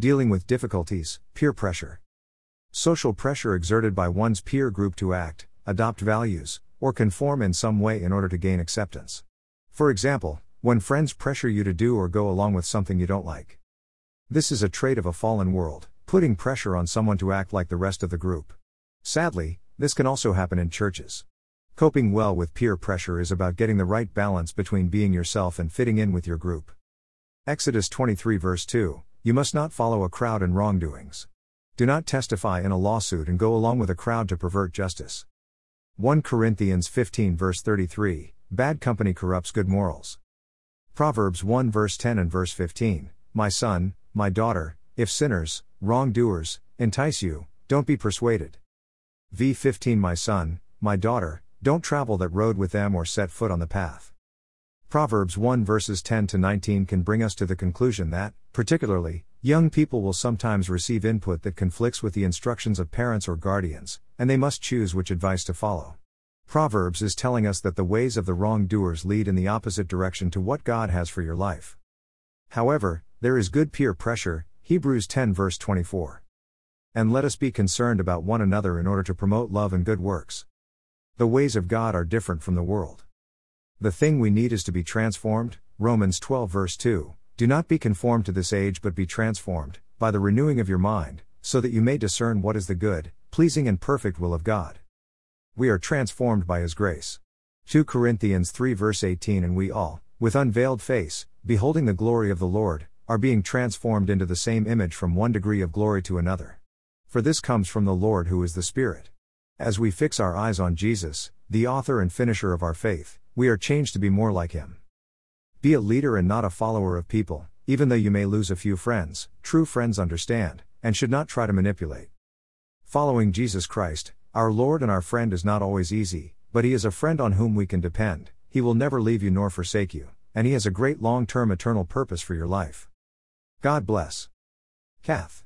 Dealing with difficulties, peer pressure. Social pressure exerted by one's peer group to act, adopt values, or conform in some way in order to gain acceptance. For example, when friends pressure you to do or go along with something you don't like. This is a trait of a fallen world, putting pressure on someone to act like the rest of the group. Sadly, this can also happen in churches. Coping well with peer pressure is about getting the right balance between being yourself and fitting in with your group. Exodus 23, verse 2 You must not follow a crowd in wrongdoings. Do not testify in a lawsuit and go along with a crowd to pervert justice. 1 Corinthians 15, verse 33 Bad company corrupts good morals. Proverbs 1, verse 10 and verse 15 My son, my daughter, if sinners, wrongdoers, entice you, don't be persuaded. V 15 My son, my daughter, don't travel that road with them or set foot on the path. Proverbs 1 verses 10 to 19 can bring us to the conclusion that, particularly, young people will sometimes receive input that conflicts with the instructions of parents or guardians, and they must choose which advice to follow. Proverbs is telling us that the ways of the wrongdoers lead in the opposite direction to what God has for your life. However, there is good peer pressure, Hebrews 10 verse 24. And let us be concerned about one another in order to promote love and good works. The ways of God are different from the world. The thing we need is to be transformed, Romans 12 verse 2. Do not be conformed to this age but be transformed, by the renewing of your mind, so that you may discern what is the good, pleasing, and perfect will of God. We are transformed by His grace. 2 Corinthians 3 verse 18 And we all, with unveiled face, beholding the glory of the Lord, are being transformed into the same image from one degree of glory to another. For this comes from the Lord who is the Spirit. As we fix our eyes on Jesus, the author and finisher of our faith, we are changed to be more like him. Be a leader and not a follower of people, even though you may lose a few friends, true friends understand, and should not try to manipulate. Following Jesus Christ, our Lord and our friend is not always easy, but he is a friend on whom we can depend, he will never leave you nor forsake you, and he has a great long term eternal purpose for your life. God bless. Kath.